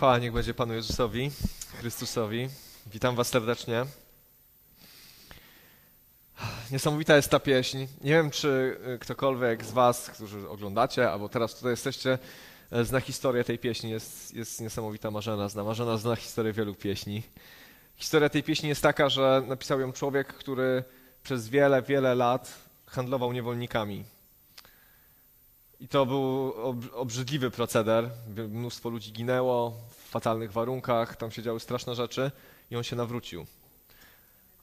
Chwała niech będzie Panu Jezusowi, Chrystusowi. Witam Was serdecznie. Niesamowita jest ta pieśń. Nie wiem, czy ktokolwiek z Was, którzy oglądacie, albo teraz tutaj jesteście, zna historię tej pieśni. Jest, jest niesamowita Marzena zna. Marzena zna historię wielu pieśni. Historia tej pieśni jest taka, że napisał ją człowiek, który przez wiele, wiele lat handlował niewolnikami. I to był obrzydliwy proceder. Mnóstwo ludzi ginęło w fatalnych warunkach, tam się działy straszne rzeczy i on się nawrócił.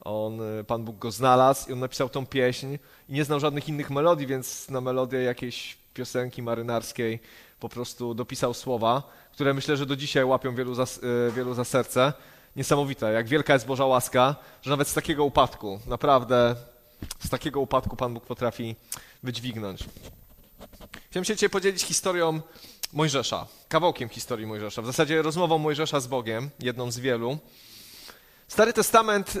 On, Pan Bóg go znalazł i on napisał tą pieśń i nie znał żadnych innych melodii, więc na melodię jakiejś piosenki marynarskiej po prostu dopisał słowa, które myślę, że do dzisiaj łapią wielu za, e, wielu za serce. Niesamowite, jak wielka jest Boża łaska, że nawet z takiego upadku, naprawdę z takiego upadku Pan Bóg potrafi wydźwignąć. Chciałem się dzisiaj podzielić historią Mojżesza, kawałkiem historii Mojżesza, w zasadzie rozmową Mojżesza z Bogiem, jedną z wielu. Stary Testament y,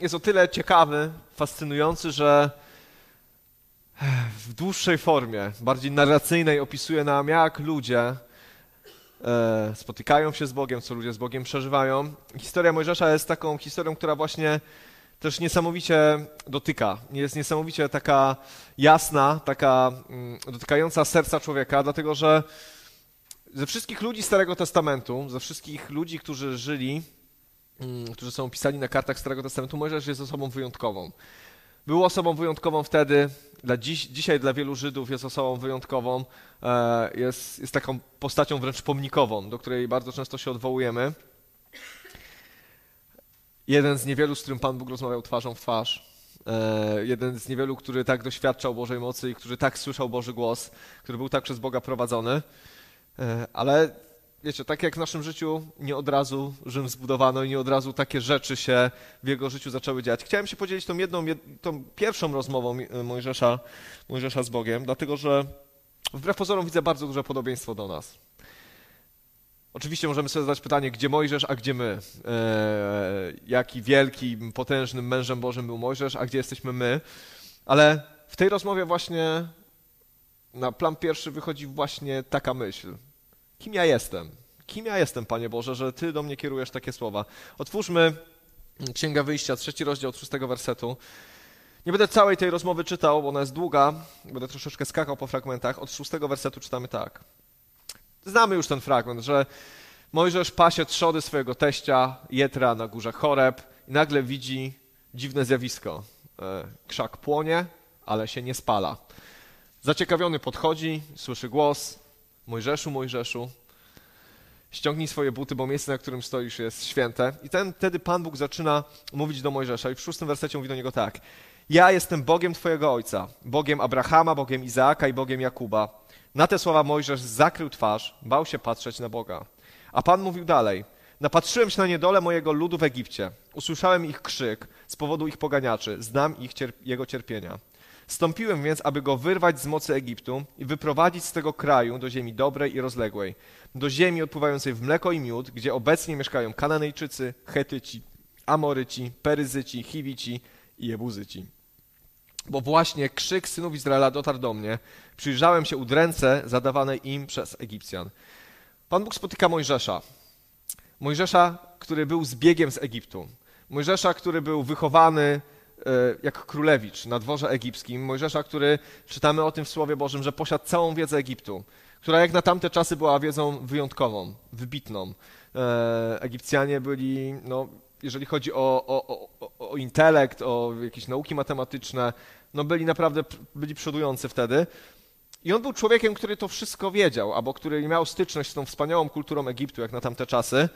jest o tyle ciekawy, fascynujący, że w dłuższej formie, bardziej narracyjnej opisuje nam, jak ludzie e, spotykają się z Bogiem, co ludzie z Bogiem przeżywają. Historia Mojżesza jest taką historią, która właśnie też niesamowicie dotyka. Jest niesamowicie taka jasna, taka mm, dotykająca serca człowieka, dlatego że ze wszystkich ludzi Starego Testamentu, ze wszystkich ludzi, którzy żyli, mm, którzy są opisani na kartach Starego Testamentu, Mojżesz jest osobą wyjątkową. Był osobą wyjątkową wtedy, dla dziś, dzisiaj dla wielu Żydów jest osobą wyjątkową, e, jest, jest taką postacią wręcz pomnikową, do której bardzo często się odwołujemy. Jeden z niewielu, z którym Pan Bóg rozmawiał twarzą w twarz. E, jeden z niewielu, który tak doświadczał Bożej mocy i który tak słyszał Boży głos, który był tak przez Boga prowadzony. E, ale wiecie, tak jak w naszym życiu, nie od razu Rzym zbudowano i nie od razu takie rzeczy się w jego życiu zaczęły dziać. Chciałem się podzielić tą jedną, tą pierwszą rozmową Mojżesza, Mojżesza z Bogiem, dlatego że wbrew pozorom widzę bardzo duże podobieństwo do nas. Oczywiście możemy sobie zadać pytanie, gdzie Mojżesz, a gdzie my? E, jaki wielki, potężnym mężem Bożym był Mojżesz, a gdzie jesteśmy my? Ale w tej rozmowie właśnie na plan pierwszy wychodzi właśnie taka myśl. Kim ja jestem? Kim ja jestem, Panie Boże, że Ty do mnie kierujesz takie słowa? Otwórzmy Księga Wyjścia, trzeci rozdział, szóstego wersetu. Nie będę całej tej rozmowy czytał, bo ona jest długa. Będę troszeczkę skakał po fragmentach. Od szóstego wersetu czytamy tak. Znamy już ten fragment, że Mojżesz pasie trzody swojego teścia Jetra na górze Choreb i nagle widzi dziwne zjawisko. E, krzak płonie, ale się nie spala. Zaciekawiony podchodzi, słyszy głos: Mojżeszu, Mojżeszu, ściągnij swoje buty, bo miejsce, na którym stoisz, jest święte. I ten, wtedy Pan Bóg zaczyna mówić do Mojżesza, i w szóstym wersecie mówi do niego tak: Ja jestem Bogiem Twojego ojca, Bogiem Abrahama, Bogiem Izaaka i Bogiem Jakuba. Na te słowa Mojżesz zakrył twarz, bał się patrzeć na Boga. A Pan mówił dalej: Napatrzyłem się na niedolę mojego ludu w Egipcie. Usłyszałem ich krzyk z powodu ich poganiaczy. Znam ich cierp jego cierpienia. Stąpiłem więc, aby go wyrwać z mocy Egiptu i wyprowadzić z tego kraju do ziemi dobrej i rozległej, do ziemi odpływającej w mleko i miód, gdzie obecnie mieszkają Kananejczycy, Chetyci, Amoryci, Peryzyci, Chiwici i Jebuzyci. Bo właśnie krzyk synów Izraela dotarł do mnie. Przyjrzałem się udręce zadawanej im przez Egipcjan. Pan Bóg spotyka Mojżesza. Mojżesza, który był zbiegiem z Egiptu. Mojżesza, który był wychowany e, jak królewicz na dworze egipskim. Mojżesza, który czytamy o tym w Słowie Bożym, że posiadł całą wiedzę Egiptu, która jak na tamte czasy była wiedzą wyjątkową, wybitną. E, Egipcjanie byli, no, jeżeli chodzi o, o, o, o intelekt, o jakieś nauki matematyczne, no byli naprawdę byli przodujący wtedy. I on był człowiekiem, który to wszystko wiedział, albo który miał styczność z tą wspaniałą kulturą Egiptu, jak na tamte czasy,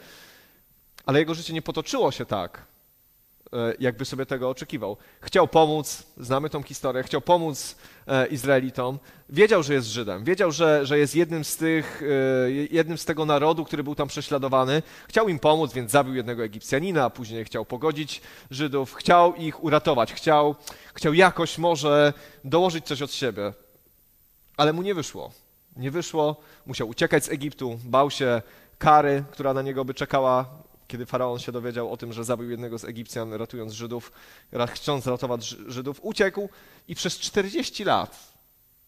ale jego życie nie potoczyło się tak, jakby sobie tego oczekiwał. Chciał pomóc, znamy tą historię, chciał pomóc e, Izraelitom. Wiedział, że jest Żydem, wiedział, że, że jest jednym z, tych, e, jednym z tego narodu, który był tam prześladowany. Chciał im pomóc, więc zabił jednego Egipcjanina, później chciał pogodzić Żydów, chciał ich uratować, chciał, chciał jakoś może dołożyć coś od siebie. Ale mu nie wyszło. Nie wyszło, musiał uciekać z Egiptu, bał się kary, która na niego by czekała, kiedy faraon się dowiedział o tym, że zabił jednego z Egipcjan, ratując Żydów, chcąc ratować Żydów, uciekł i przez 40 lat,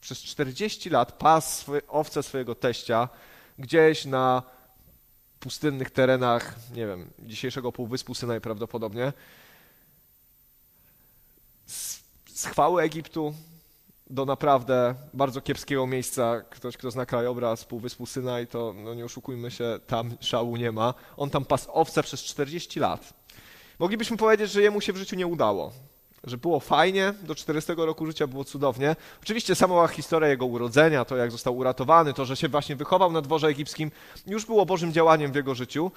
przez 40 lat pas owce swojego teścia gdzieś na pustynnych terenach, nie wiem, dzisiejszego Półwyspu Synaj prawdopodobnie. Z, z chwały Egiptu do naprawdę bardzo kiepskiego miejsca. Ktoś, kto zna krajobraz Półwyspu Synaj, to no nie oszukujmy się, tam szału nie ma. On tam pas owce przez 40 lat. Moglibyśmy powiedzieć, że jemu się w życiu nie udało że było fajnie, do 40 roku życia było cudownie. Oczywiście sama historia jego urodzenia, to jak został uratowany, to, że się właśnie wychował na dworze egipskim, już było Bożym działaniem w jego życiu,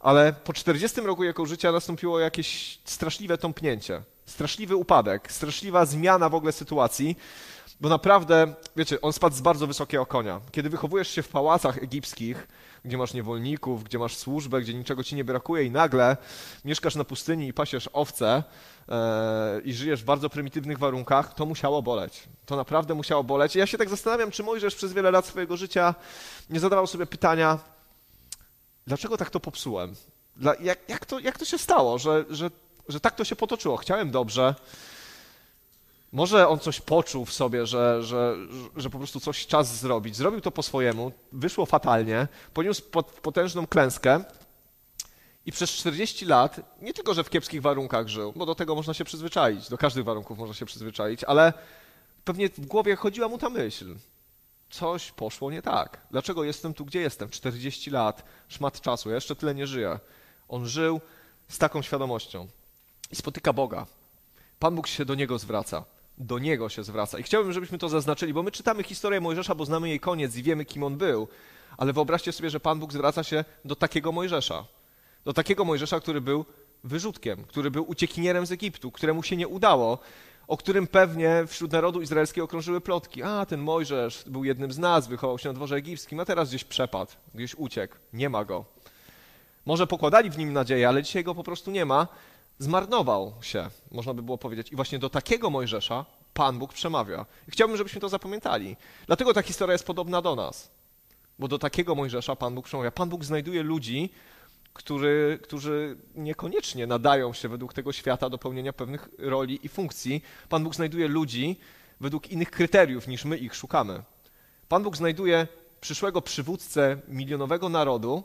ale po 40 roku jego życia nastąpiło jakieś straszliwe tąpnięcie, straszliwy upadek, straszliwa zmiana w ogóle sytuacji, bo naprawdę, wiecie, on spadł z bardzo wysokiego konia. Kiedy wychowujesz się w pałacach egipskich, gdzie masz niewolników, gdzie masz służbę, gdzie niczego ci nie brakuje i nagle mieszkasz na pustyni i pasiesz owce e, i żyjesz w bardzo prymitywnych warunkach, to musiało boleć. To naprawdę musiało boleć. I ja się tak zastanawiam, czy Mojżesz przez wiele lat swojego życia nie zadawał sobie pytania, dlaczego tak to popsułem? Dla, jak, jak, to, jak to się stało, że, że, że tak to się potoczyło? Chciałem dobrze, może on coś poczuł w sobie, że, że, że po prostu coś czas zrobić. Zrobił to po swojemu, wyszło fatalnie, poniósł potężną klęskę i przez 40 lat nie tylko, że w kiepskich warunkach żył, bo do tego można się przyzwyczaić, do każdych warunków można się przyzwyczaić, ale pewnie w głowie chodziła mu ta myśl. Coś poszło nie tak. Dlaczego jestem tu, gdzie jestem? 40 lat, szmat czasu, ja jeszcze tyle nie żyję. On żył z taką świadomością i spotyka Boga. Pan Bóg się do niego zwraca do niego się zwraca. I chciałbym, żebyśmy to zaznaczyli, bo my czytamy historię Mojżesza, bo znamy jej koniec i wiemy, kim on był. Ale wyobraźcie sobie, że Pan Bóg zwraca się do takiego Mojżesza. Do takiego Mojżesza, który był wyrzutkiem, który był uciekinierem z Egiptu, któremu się nie udało, o którym pewnie wśród narodu izraelskiego krążyły plotki. A, ten Mojżesz był jednym z nas, wychował się na dworze egipskim, a teraz gdzieś przepadł, gdzieś uciekł. Nie ma go. Może pokładali w nim nadzieję, ale dzisiaj go po prostu nie ma zmarnował się, można by było powiedzieć. I właśnie do takiego Mojżesza Pan Bóg przemawia. I chciałbym, żebyśmy to zapamiętali. Dlatego ta historia jest podobna do nas. Bo do takiego Mojżesza Pan Bóg przemawia. Pan Bóg znajduje ludzi, który, którzy niekoniecznie nadają się według tego świata do pełnienia pewnych roli i funkcji. Pan Bóg znajduje ludzi według innych kryteriów niż my ich szukamy. Pan Bóg znajduje przyszłego przywódcę milionowego narodu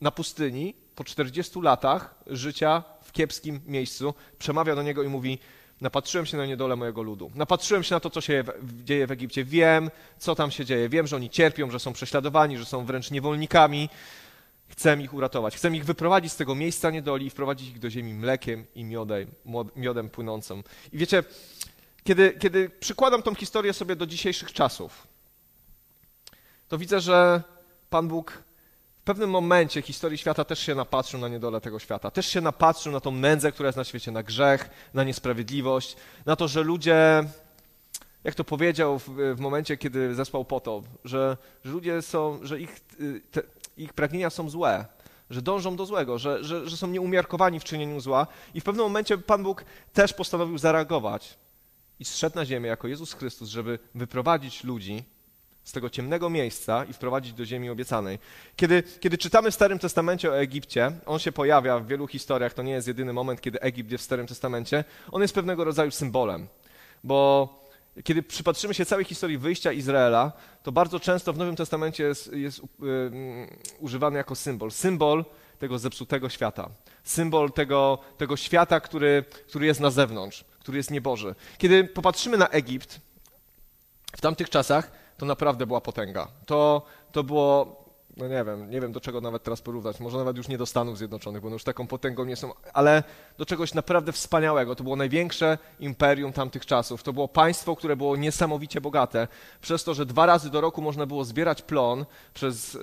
na pustyni po 40 latach życia w kiepskim miejscu, przemawia do niego i mówi: Napatrzyłem się na niedolę mojego ludu. Napatrzyłem się na to, co się dzieje w Egipcie. Wiem, co tam się dzieje. Wiem, że oni cierpią, że są prześladowani, że są wręcz niewolnikami. Chcę ich uratować. Chcę ich wyprowadzić z tego miejsca niedoli i wprowadzić ich do ziemi mlekiem i miodem, miodem płynącym. I wiecie, kiedy, kiedy przykładam tą historię sobie do dzisiejszych czasów, to widzę, że Pan Bóg w pewnym momencie historii świata też się napatrzył na niedolę tego świata. Też się napatrzył na tą nędzę, która jest na świecie, na grzech, na niesprawiedliwość, na to, że ludzie, jak to powiedział w, w momencie, kiedy zespał potop, że, że ludzie są, że ich, te, ich pragnienia są złe, że dążą do złego, że, że, że są nieumiarkowani w czynieniu zła. I w pewnym momencie Pan Bóg też postanowił zareagować i zszedł na ziemię jako Jezus Chrystus, żeby wyprowadzić ludzi z tego ciemnego miejsca i wprowadzić do ziemi obiecanej. Kiedy, kiedy czytamy w Starym Testamencie o Egipcie, on się pojawia w wielu historiach, to nie jest jedyny moment, kiedy Egipt jest w Starym Testamencie, on jest pewnego rodzaju symbolem, bo kiedy przypatrzymy się całej historii wyjścia Izraela, to bardzo często w Nowym Testamencie jest, jest um, używany jako symbol. Symbol tego zepsutego świata. Symbol tego, tego świata, który, który jest na zewnątrz, który jest nieboży. Kiedy popatrzymy na Egipt w tamtych czasach, to naprawdę była potęga. To, to było, no nie wiem, nie wiem do czego nawet teraz porównać, może nawet już nie do Stanów Zjednoczonych, bo już taką potęgą nie są, ale do czegoś naprawdę wspaniałego. To było największe imperium tamtych czasów. To było państwo, które było niesamowicie bogate, przez to, że dwa razy do roku można było zbierać plon, przez, yy,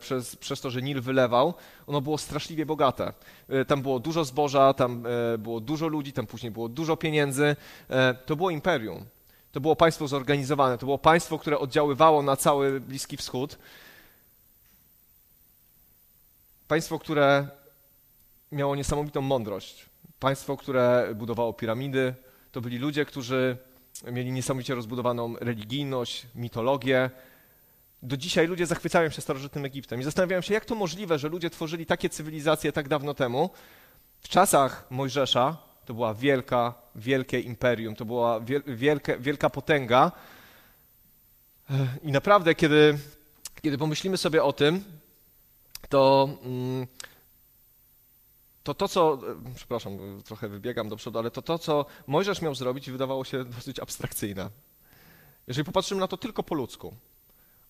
przez, przez to, że Nil wylewał, ono było straszliwie bogate. Yy, tam było dużo zboża, tam yy, było dużo ludzi, tam później było dużo pieniędzy. To było imperium. To było państwo zorganizowane, to było państwo, które oddziaływało na cały Bliski Wschód. Państwo, które miało niesamowitą mądrość. Państwo, które budowało piramidy. To byli ludzie, którzy mieli niesamowicie rozbudowaną religijność, mitologię. Do dzisiaj ludzie zachwycają się starożytnym Egiptem i zastanawiają się, jak to możliwe, że ludzie tworzyli takie cywilizacje tak dawno temu. W czasach Mojżesza to była wielka, wielkie imperium, to była wielka, wielka potęga. I naprawdę, kiedy, kiedy pomyślimy sobie o tym, to, mm, to to, co, przepraszam, trochę wybiegam do przodu, ale to to, co Mojżesz miał zrobić, wydawało się dosyć abstrakcyjne. Jeżeli popatrzymy na to tylko po ludzku,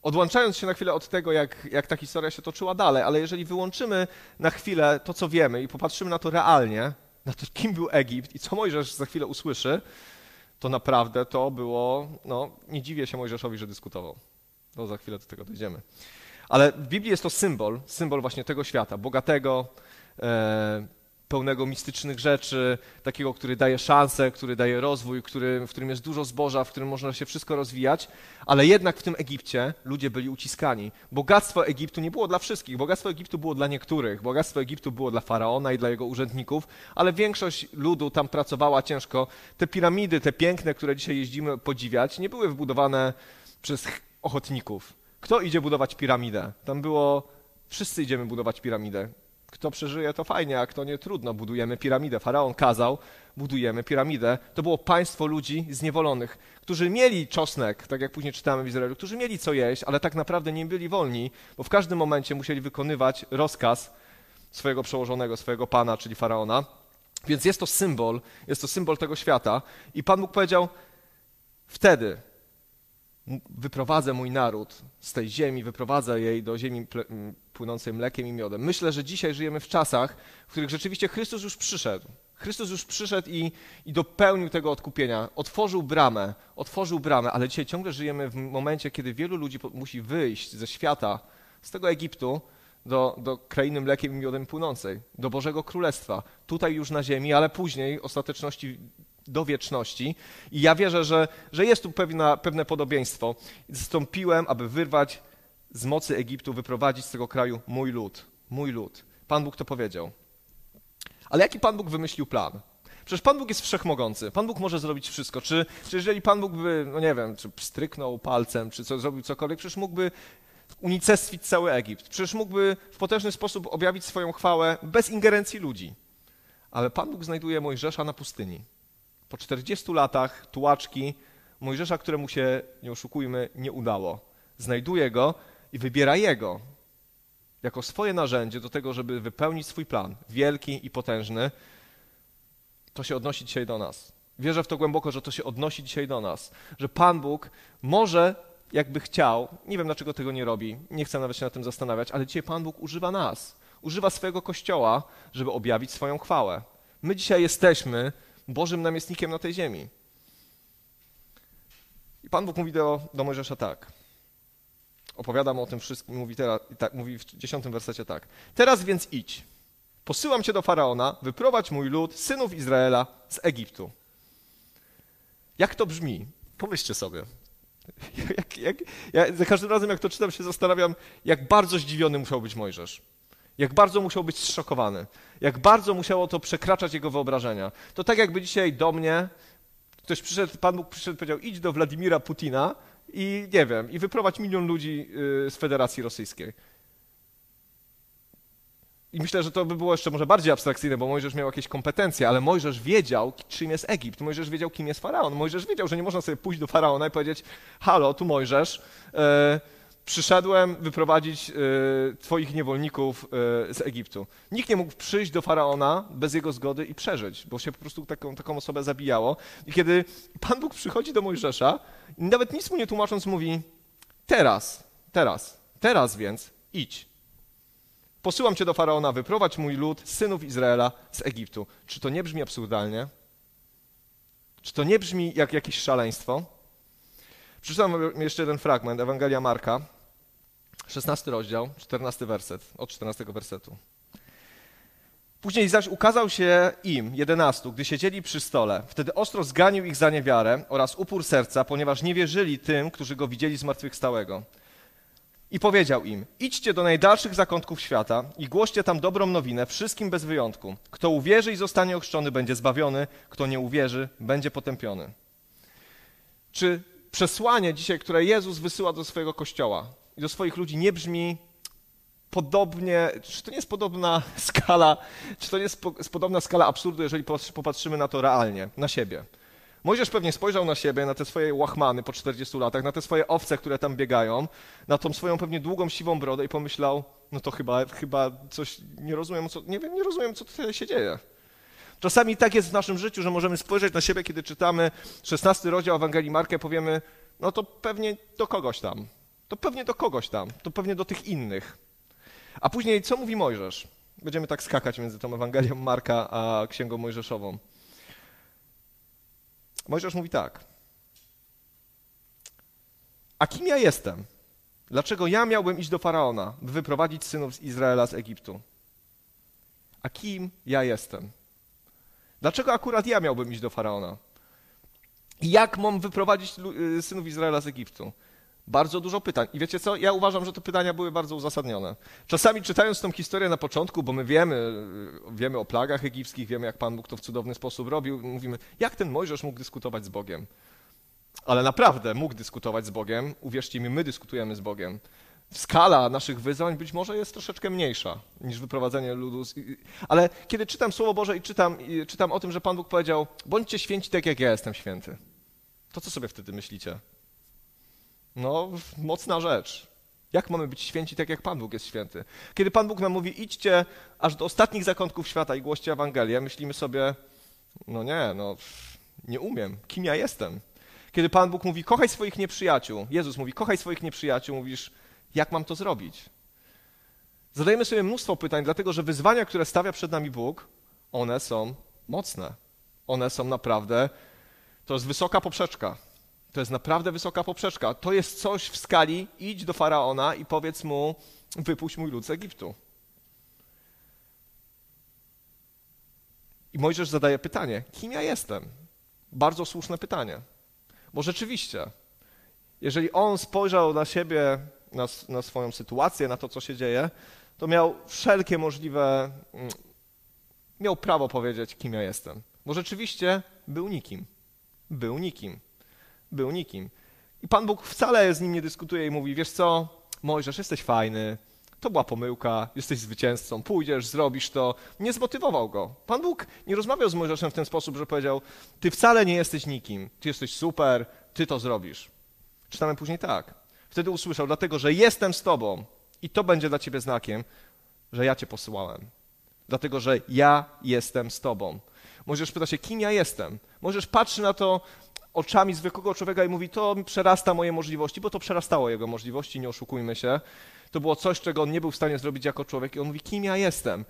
odłączając się na chwilę od tego, jak, jak ta historia się toczyła dalej, ale jeżeli wyłączymy na chwilę to, co wiemy i popatrzymy na to realnie, na to, kim był Egipt i co Mojżesz za chwilę usłyszy, to naprawdę to było, no nie dziwię się Mojżeszowi, że dyskutował. To za chwilę do tego dojdziemy. Ale w Biblii jest to symbol, symbol właśnie tego świata, bogatego, e, pełnego mistycznych rzeczy, takiego, który daje szansę, który daje rozwój, który, w którym jest dużo zboża, w którym można się wszystko rozwijać, ale jednak w tym Egipcie ludzie byli uciskani. Bogactwo Egiptu nie było dla wszystkich, bogactwo Egiptu było dla niektórych, bogactwo Egiptu było dla faraona i dla jego urzędników, ale większość ludu tam pracowała ciężko. Te piramidy, te piękne, które dzisiaj jeździmy podziwiać, nie były wbudowane przez ochotników. Kto idzie budować piramidę? Tam było, wszyscy idziemy budować piramidę. Kto przeżyje, to fajnie, a kto nie, trudno. Budujemy piramidę. Faraon kazał, budujemy piramidę. To było państwo ludzi zniewolonych, którzy mieli czosnek, tak jak później czytamy w Izraelu, którzy mieli co jeść, ale tak naprawdę nie byli wolni, bo w każdym momencie musieli wykonywać rozkaz swojego przełożonego, swojego pana, czyli faraona. Więc jest to symbol, jest to symbol tego świata. I Pan Bóg powiedział: Wtedy wyprowadzę mój naród z tej ziemi, wyprowadzę jej do ziemi płynącej mlekiem i miodem. Myślę, że dzisiaj żyjemy w czasach, w których rzeczywiście Chrystus już przyszedł. Chrystus już przyszedł i, i dopełnił tego odkupienia. Otworzył bramę, otworzył bramę, ale dzisiaj ciągle żyjemy w momencie, kiedy wielu ludzi musi wyjść ze świata, z tego Egiptu, do, do krainy mlekiem i miodem płynącej, do Bożego Królestwa. Tutaj już na ziemi, ale później, ostateczności do wieczności. I ja wierzę, że, że jest tu pewna, pewne podobieństwo. Zstąpiłem, aby wyrwać z mocy Egiptu, wyprowadzić z tego kraju mój lud. Mój lud. Pan Bóg to powiedział. Ale jaki Pan Bóg wymyślił plan? Przecież Pan Bóg jest wszechmogący. Pan Bóg może zrobić wszystko. Czy, czy jeżeli Pan Bóg by, no nie wiem, czy stryknął palcem, czy co, zrobił cokolwiek, przecież mógłby unicestwić cały Egipt. Przecież mógłby w potężny sposób objawić swoją chwałę bez ingerencji ludzi. Ale Pan Bóg znajduje Mojżesza na pustyni. Po 40 latach tułaczki Mojżesza, któremu się, nie oszukujmy, nie udało. Znajduje go i wybiera jego jako swoje narzędzie do tego, żeby wypełnić swój plan, wielki i potężny. To się odnosi dzisiaj do nas. Wierzę w to głęboko, że to się odnosi dzisiaj do nas, że Pan Bóg może, jakby chciał, nie wiem dlaczego tego nie robi, nie chcę nawet się nad tym zastanawiać, ale dzisiaj Pan Bóg używa nas, używa swojego kościoła, żeby objawić swoją chwałę. My dzisiaj jesteśmy Bożym namiestnikiem na tej ziemi. I Pan Bóg mówi do, do Mojżesza tak. Opowiadam o tym wszystkim, mówi, teraz, tak, mówi w dziesiątym wersecie tak. Teraz więc idź. Posyłam cię do Faraona, wyprowadź mój lud, synów Izraela z Egiptu. Jak to brzmi? Pomyślcie sobie. Jak, jak, ja za każdym razem, jak to czytam, się zastanawiam, jak bardzo zdziwiony musiał być Mojżesz. Jak bardzo musiał być zszokowany. Jak bardzo musiało to przekraczać jego wyobrażenia. To tak jakby dzisiaj do mnie ktoś przyszedł, Pan Bóg przyszedł i powiedział, idź do Władimira Putina i nie wiem, i wyprowadź milion ludzi y, z Federacji Rosyjskiej. I myślę, że to by było jeszcze może bardziej abstrakcyjne, bo Mojżesz miał jakieś kompetencje, ale Mojżesz wiedział, czym jest Egipt. Mojżesz wiedział, kim jest faraon. Mojżesz wiedział, że nie można sobie pójść do faraona i powiedzieć: Halo, tu Mojżesz. Yy, przyszedłem wyprowadzić y, twoich niewolników y, z Egiptu. Nikt nie mógł przyjść do Faraona bez jego zgody i przeżyć, bo się po prostu taką, taką osobę zabijało. I kiedy Pan Bóg przychodzi do Mojżesza, nawet nic mu nie tłumacząc, mówi teraz, teraz, teraz więc idź. Posyłam cię do Faraona, wyprowadź mój lud, synów Izraela z Egiptu. Czy to nie brzmi absurdalnie? Czy to nie brzmi jak jakieś szaleństwo? Przeczytam jeszcze jeden fragment, Ewangelia Marka, 16 rozdział, 14 werset, od 14 wersetu. Później zaś ukazał się im, jedenastu, gdy siedzieli przy stole. Wtedy ostro zganił ich za niewiarę oraz upór serca, ponieważ nie wierzyli tym, którzy go widzieli zmartwychwstałego. I powiedział im, idźcie do najdalszych zakątków świata i głoście tam dobrą nowinę wszystkim bez wyjątku. Kto uwierzy i zostanie ochrzczony, będzie zbawiony, kto nie uwierzy, będzie potępiony. Czy przesłanie dzisiaj, które Jezus wysyła do swojego kościoła i do swoich ludzi, nie brzmi podobnie, czy to nie jest podobna skala, czy to nie jest podobna skala absurdu, jeżeli popatrzymy na to realnie, na siebie. Mojżesz pewnie spojrzał na siebie, na te swoje łachmany po 40 latach, na te swoje owce, które tam biegają, na tą swoją pewnie długą, siwą brodę i pomyślał, no to chyba, chyba coś, nie rozumiem, co, nie wiem, nie rozumiem, co tutaj się dzieje. Czasami tak jest w naszym życiu, że możemy spojrzeć na siebie, kiedy czytamy 16 rozdział Ewangelii Marka powiemy, no to pewnie do kogoś tam, to pewnie do kogoś tam, to pewnie do tych innych. A później co mówi Mojżesz? Będziemy tak skakać między tą Ewangelią Marka a Księgą Mojżeszową. Mojżesz mówi tak. A kim ja jestem? Dlaczego ja miałbym iść do faraona, by wyprowadzić synów z Izraela z Egiptu? A kim ja jestem? Dlaczego akurat ja miałbym iść do faraona? Jak mam wyprowadzić y, synów Izraela z Egiptu? Bardzo dużo pytań. I wiecie co? Ja uważam, że te pytania były bardzo uzasadnione. Czasami czytając tą historię na początku, bo my wiemy, y, wiemy o plagach egipskich, wiemy jak Pan Bóg to w cudowny sposób robił, mówimy, jak ten Mojżesz mógł dyskutować z Bogiem? Ale naprawdę mógł dyskutować z Bogiem. Uwierzcie mi, my dyskutujemy z Bogiem. Skala naszych wyzwań być może jest troszeczkę mniejsza niż wyprowadzenie ludu. Ale kiedy czytam Słowo Boże i czytam, i czytam o tym, że Pan Bóg powiedział, bądźcie święci tak jak ja jestem święty, to co sobie wtedy myślicie? No, mocna rzecz. Jak mamy być święci tak, jak Pan Bóg jest święty? Kiedy Pan Bóg nam mówi, idźcie aż do ostatnich zakątków świata i głoście Ewangelię, myślimy sobie, no nie, no nie umiem. Kim ja jestem? Kiedy Pan Bóg mówi, kochaj swoich nieprzyjaciół, Jezus mówi, kochaj swoich nieprzyjaciół, mówisz, jak mam to zrobić? Zadajemy sobie mnóstwo pytań, dlatego że wyzwania, które stawia przed nami Bóg, one są mocne. One są naprawdę, to jest wysoka poprzeczka. To jest naprawdę wysoka poprzeczka. To jest coś w skali, idź do faraona i powiedz mu, wypuść mój lud z Egiptu. I Mojżesz zadaje pytanie, kim ja jestem? Bardzo słuszne pytanie. Bo rzeczywiście, jeżeli on spojrzał na siebie, na, na swoją sytuację, na to, co się dzieje, to miał wszelkie możliwe, mm, miał prawo powiedzieć, kim ja jestem. Bo rzeczywiście był nikim. Był nikim był nikim. I Pan Bóg wcale z nim nie dyskutuje i mówi, wiesz co, Mojżesz, jesteś fajny, to była pomyłka, jesteś zwycięzcą, pójdziesz, zrobisz to. Nie zmotywował go. Pan Bóg nie rozmawiał z Mojżeszem w ten sposób, że powiedział, ty wcale nie jesteś nikim, ty jesteś super, ty to zrobisz. Czytamy później tak. Wtedy usłyszał, dlatego, że jestem z tobą i to będzie dla ciebie znakiem, że ja cię posyłałem. Dlatego, że ja jestem z tobą. Możesz pytać się, kim ja jestem. Możesz patrzeć na to oczami zwykłego człowieka i mówi, to przerasta moje możliwości, bo to przerastało jego możliwości, nie oszukujmy się. To było coś, czego on nie był w stanie zrobić jako człowiek i on mówi, kim ja jestem.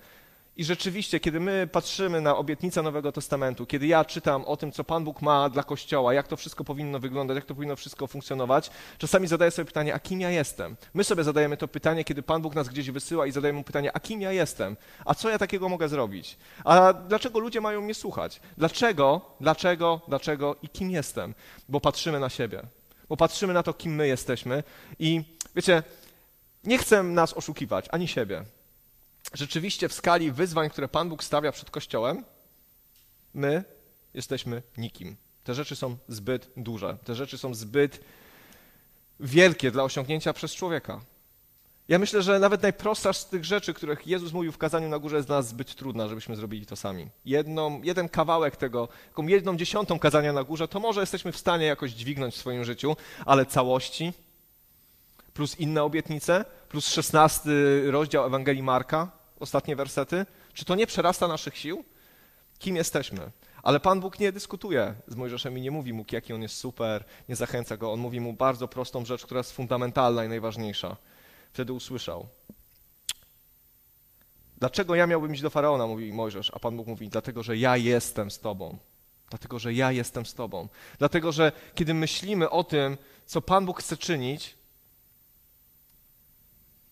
I rzeczywiście, kiedy my patrzymy na obietnicę Nowego Testamentu, kiedy ja czytam o tym, co Pan Bóg ma dla Kościoła, jak to wszystko powinno wyglądać, jak to powinno wszystko funkcjonować, czasami zadaję sobie pytanie, a kim ja jestem? My sobie zadajemy to pytanie, kiedy Pan Bóg nas gdzieś wysyła i zadajemy mu pytanie, a kim ja jestem? A co ja takiego mogę zrobić? A dlaczego ludzie mają mnie słuchać? Dlaczego, dlaczego, dlaczego i kim jestem? Bo patrzymy na siebie. Bo patrzymy na to, kim my jesteśmy i wiecie, nie chcę nas oszukiwać, ani siebie rzeczywiście w skali wyzwań, które Pan Bóg stawia przed Kościołem, my jesteśmy nikim. Te rzeczy są zbyt duże, te rzeczy są zbyt wielkie dla osiągnięcia przez człowieka. Ja myślę, że nawet najprostsza z tych rzeczy, których Jezus mówił w kazaniu na górze, jest dla nas zbyt trudna, żebyśmy zrobili to sami. Jedną, jeden kawałek tego, taką jedną dziesiątą kazania na górze, to może jesteśmy w stanie jakoś dźwignąć w swoim życiu, ale całości, plus inne obietnice, plus szesnasty rozdział Ewangelii Marka, ostatnie wersety? Czy to nie przerasta naszych sił? Kim jesteśmy? Ale Pan Bóg nie dyskutuje z Mojżeszem i nie mówi mu, jaki on jest super, nie zachęca go. On mówi mu bardzo prostą rzecz, która jest fundamentalna i najważniejsza. Wtedy usłyszał. Dlaczego ja miałbym iść do faraona, mówi Mojżesz, a Pan Bóg mówi, dlatego, że ja jestem z Tobą. Dlatego, że ja jestem z Tobą. Dlatego, że kiedy myślimy o tym, co Pan Bóg chce czynić,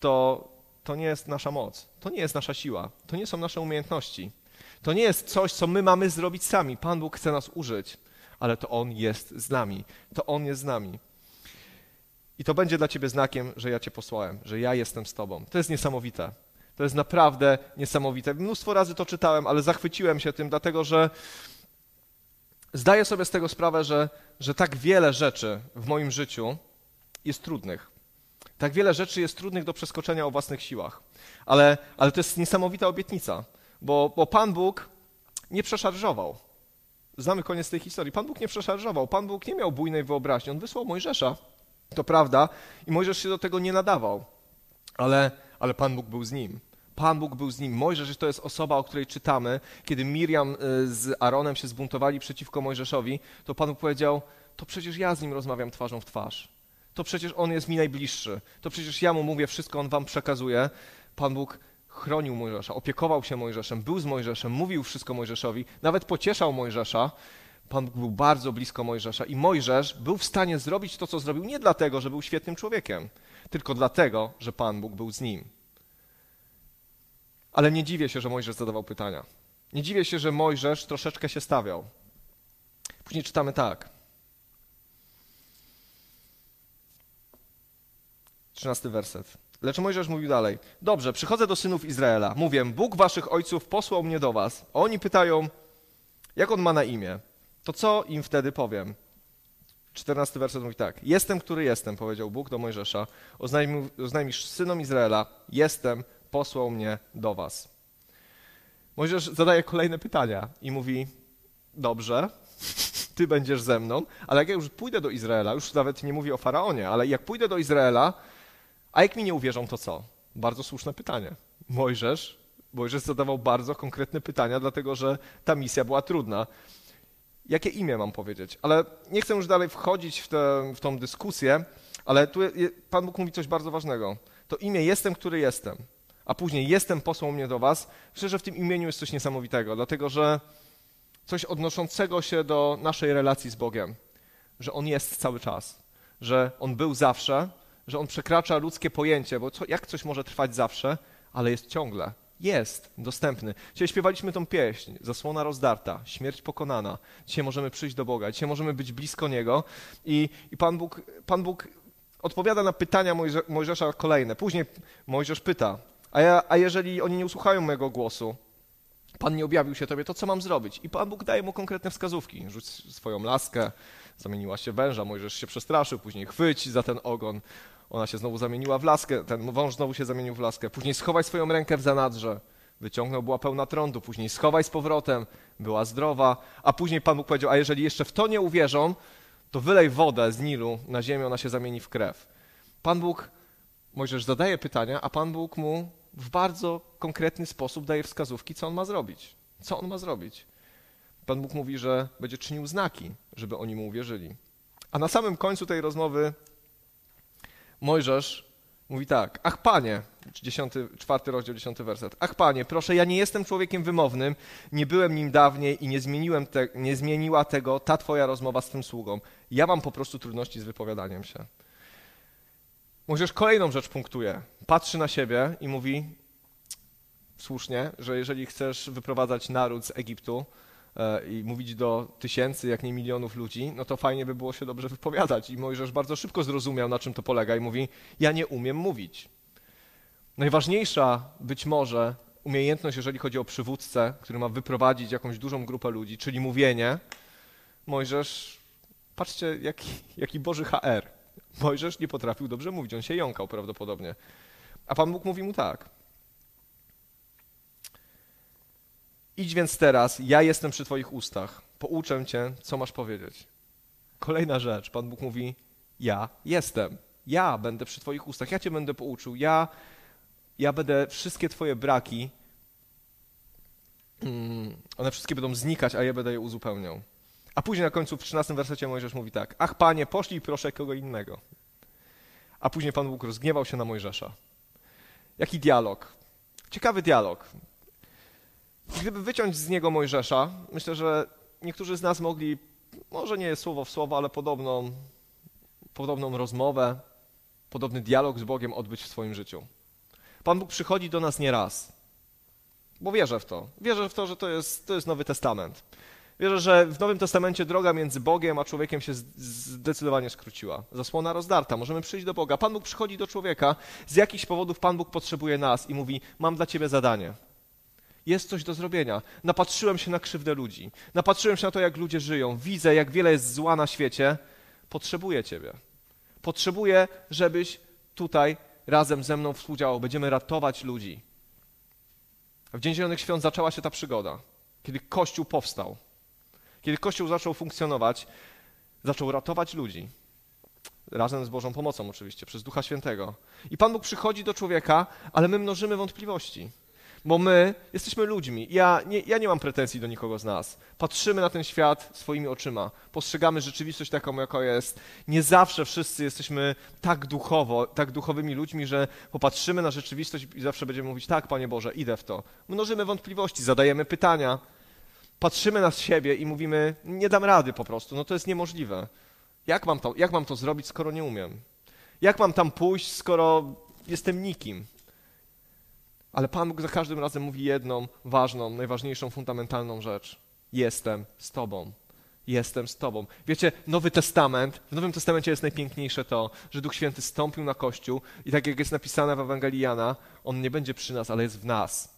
to to nie jest nasza moc, to nie jest nasza siła, to nie są nasze umiejętności. To nie jest coś, co my mamy zrobić sami. Pan Bóg chce nas użyć, ale to On jest z nami. To On jest z nami. I to będzie dla ciebie znakiem, że ja cię posłałem, że ja jestem z tobą. To jest niesamowite. To jest naprawdę niesamowite. Mnóstwo razy to czytałem, ale zachwyciłem się tym, dlatego że zdaję sobie z tego sprawę, że, że tak wiele rzeczy w moim życiu jest trudnych. Tak wiele rzeczy jest trudnych do przeskoczenia o własnych siłach. Ale, ale to jest niesamowita obietnica, bo, bo Pan Bóg nie przeszarżował. Znamy koniec tej historii. Pan Bóg nie przeszarżował, Pan Bóg nie miał bujnej wyobraźni. On wysłał Mojżesza, to prawda, i Mojżesz się do tego nie nadawał, ale, ale Pan Bóg był z nim. Pan Bóg był z nim. Mojżesz to jest osoba, o której czytamy. Kiedy Miriam y, z Aaronem się zbuntowali przeciwko Mojżeszowi, to Pan Bóg powiedział, to przecież ja z nim rozmawiam twarzą w twarz. To przecież on jest mi najbliższy. To przecież ja mu mówię wszystko, on wam przekazuje. Pan Bóg chronił Mojżesza, opiekował się Mojżeszem, był z Mojżeszem, mówił wszystko Mojżeszowi, nawet pocieszał Mojżesza. Pan Bóg był bardzo blisko Mojżesza i Mojżesz był w stanie zrobić to, co zrobił, nie dlatego, że był świetnym człowiekiem, tylko dlatego, że Pan Bóg był z nim. Ale nie dziwię się, że Mojżesz zadawał pytania. Nie dziwię się, że Mojżesz troszeczkę się stawiał. Później czytamy tak. Trzynasty werset. Lecz Mojżesz mówił dalej: Dobrze, przychodzę do synów Izraela. Mówię: Bóg waszych ojców posłał mnie do was. A oni pytają: Jak on ma na imię? To co im wtedy powiem? Czternasty werset mówi tak: Jestem, który jestem, powiedział Bóg do Mojżesza. Oznajmisz synom Izraela: Jestem, posłał mnie do was. Mojżesz zadaje kolejne pytania i mówi: Dobrze, ty będziesz ze mną, ale jak ja już pójdę do Izraela, już nawet nie mówię o faraonie, ale jak pójdę do Izraela, a jak mi nie uwierzą, to co? Bardzo słuszne pytanie. Mojżesz, Mojżesz zadawał bardzo konkretne pytania, dlatego że ta misja była trudna. Jakie imię mam powiedzieć? Ale nie chcę już dalej wchodzić w, tę, w tą dyskusję, ale tu Pan Bóg mówi coś bardzo ważnego. To imię jestem, który jestem, a później jestem posłał mnie do was. Myślę, że w tym imieniu jest coś niesamowitego, dlatego że coś odnoszącego się do naszej relacji z Bogiem, że On jest cały czas, że On był zawsze, że on przekracza ludzkie pojęcie, bo co, jak coś może trwać zawsze, ale jest ciągle. Jest dostępny. Dzisiaj śpiewaliśmy tą pieśń, zasłona rozdarta, śmierć pokonana. Dzisiaj możemy przyjść do Boga, dzisiaj możemy być blisko Niego i, i Pan, Bóg, Pan Bóg odpowiada na pytania Mojże, Mojżesza kolejne. Później Mojżesz pyta, a, ja, a jeżeli oni nie usłuchają mojego głosu, Pan nie objawił się Tobie, to co mam zrobić? I Pan Bóg daje mu konkretne wskazówki. Rzuć swoją laskę, zamieniła się węża, Mojżesz się przestraszył, później chwyć za ten ogon, ona się znowu zamieniła w laskę, ten wąż znowu się zamienił w laskę. Później schowaj swoją rękę w zanadrze. Wyciągnął, była pełna trądu. Później schowaj z powrotem, była zdrowa. A później Pan Bóg powiedział, a jeżeli jeszcze w to nie uwierzą, to wylej wodę z Nilu na ziemię, ona się zamieni w krew. Pan Bóg, Mojżesz zadaje pytania, a Pan Bóg mu w bardzo konkretny sposób daje wskazówki, co on ma zrobić. Co on ma zrobić? Pan Bóg mówi, że będzie czynił znaki, żeby oni mu uwierzyli. A na samym końcu tej rozmowy Mojżesz mówi tak, ach panie, 10, czwarty rozdział, dziesiąty werset. Ach panie, proszę, ja nie jestem człowiekiem wymownym, nie byłem nim dawniej i nie, zmieniłem te, nie zmieniła tego ta twoja rozmowa z tym sługą. Ja mam po prostu trudności z wypowiadaniem się. Mojżesz kolejną rzecz punktuje. Patrzy na siebie i mówi słusznie, że jeżeli chcesz wyprowadzać naród z Egiptu, i mówić do tysięcy, jak nie milionów ludzi, no to fajnie by było się dobrze wypowiadać. I Mojżesz bardzo szybko zrozumiał, na czym to polega i mówi, ja nie umiem mówić. Najważniejsza być może umiejętność, jeżeli chodzi o przywódcę, który ma wyprowadzić jakąś dużą grupę ludzi, czyli mówienie, Mojżesz, patrzcie, jaki, jaki Boży HR. Mojżesz nie potrafił dobrze mówić, on się jąkał prawdopodobnie. A Pan Bóg mówi mu tak, Idź więc teraz, ja jestem przy Twoich ustach, pouczę Cię, co masz powiedzieć. Kolejna rzecz, Pan Bóg mówi, ja jestem, ja będę przy Twoich ustach, ja Cię będę pouczył, ja, ja będę wszystkie Twoje braki, mm, one wszystkie będą znikać, a ja będę je uzupełniał. A później na końcu w 13 wersecie Mojżesz mówi tak, ach Panie, poszlij proszę kogo innego. A później Pan Bóg rozgniewał się na Mojżesza. Jaki dialog? Ciekawy dialog. Gdyby wyciąć z niego Mojżesza, myślę, że niektórzy z nas mogli, może nie słowo w słowo, ale podobną, podobną rozmowę, podobny dialog z Bogiem odbyć w swoim życiu. Pan Bóg przychodzi do nas nie raz, bo wierzę w to. Wierzę w to, że to jest, to jest Nowy Testament. Wierzę, że w Nowym Testamencie droga między Bogiem a człowiekiem się zdecydowanie skróciła. Zasłona rozdarta, możemy przyjść do Boga. Pan Bóg przychodzi do człowieka, z jakichś powodów Pan Bóg potrzebuje nas i mówi: Mam dla ciebie zadanie. Jest coś do zrobienia. Napatrzyłem się na krzywdę ludzi. Napatrzyłem się na to, jak ludzie żyją. Widzę, jak wiele jest zła na świecie. Potrzebuję Ciebie. Potrzebuję, żebyś tutaj razem ze mną współdziałał. Będziemy ratować ludzi. W Dzień Zielonych Świąt zaczęła się ta przygoda, kiedy Kościół powstał. Kiedy Kościół zaczął funkcjonować, zaczął ratować ludzi. Razem z Bożą pomocą, oczywiście, przez Ducha Świętego. I Pan Bóg przychodzi do człowieka, ale my mnożymy wątpliwości. Bo my jesteśmy ludźmi. Ja nie, ja nie mam pretensji do nikogo z nas. Patrzymy na ten świat swoimi oczyma. Postrzegamy rzeczywistość taką, jaka jest. Nie zawsze wszyscy jesteśmy tak duchowo, tak duchowymi ludźmi, że popatrzymy na rzeczywistość i zawsze będziemy mówić, tak, Panie Boże, idę w to. Mnożymy wątpliwości, zadajemy pytania. Patrzymy na siebie i mówimy, nie dam rady po prostu, no to jest niemożliwe. Jak mam to, jak mam to zrobić, skoro nie umiem? Jak mam tam pójść, skoro jestem nikim? Ale Pan Bóg za każdym razem mówi jedną ważną, najważniejszą, fundamentalną rzecz. Jestem z Tobą. Jestem z Tobą. Wiecie, Nowy Testament, w Nowym Testamencie jest najpiękniejsze to, że Duch Święty stąpił na Kościół i tak jak jest napisane w Ewangelii Jana, On nie będzie przy nas, ale jest w nas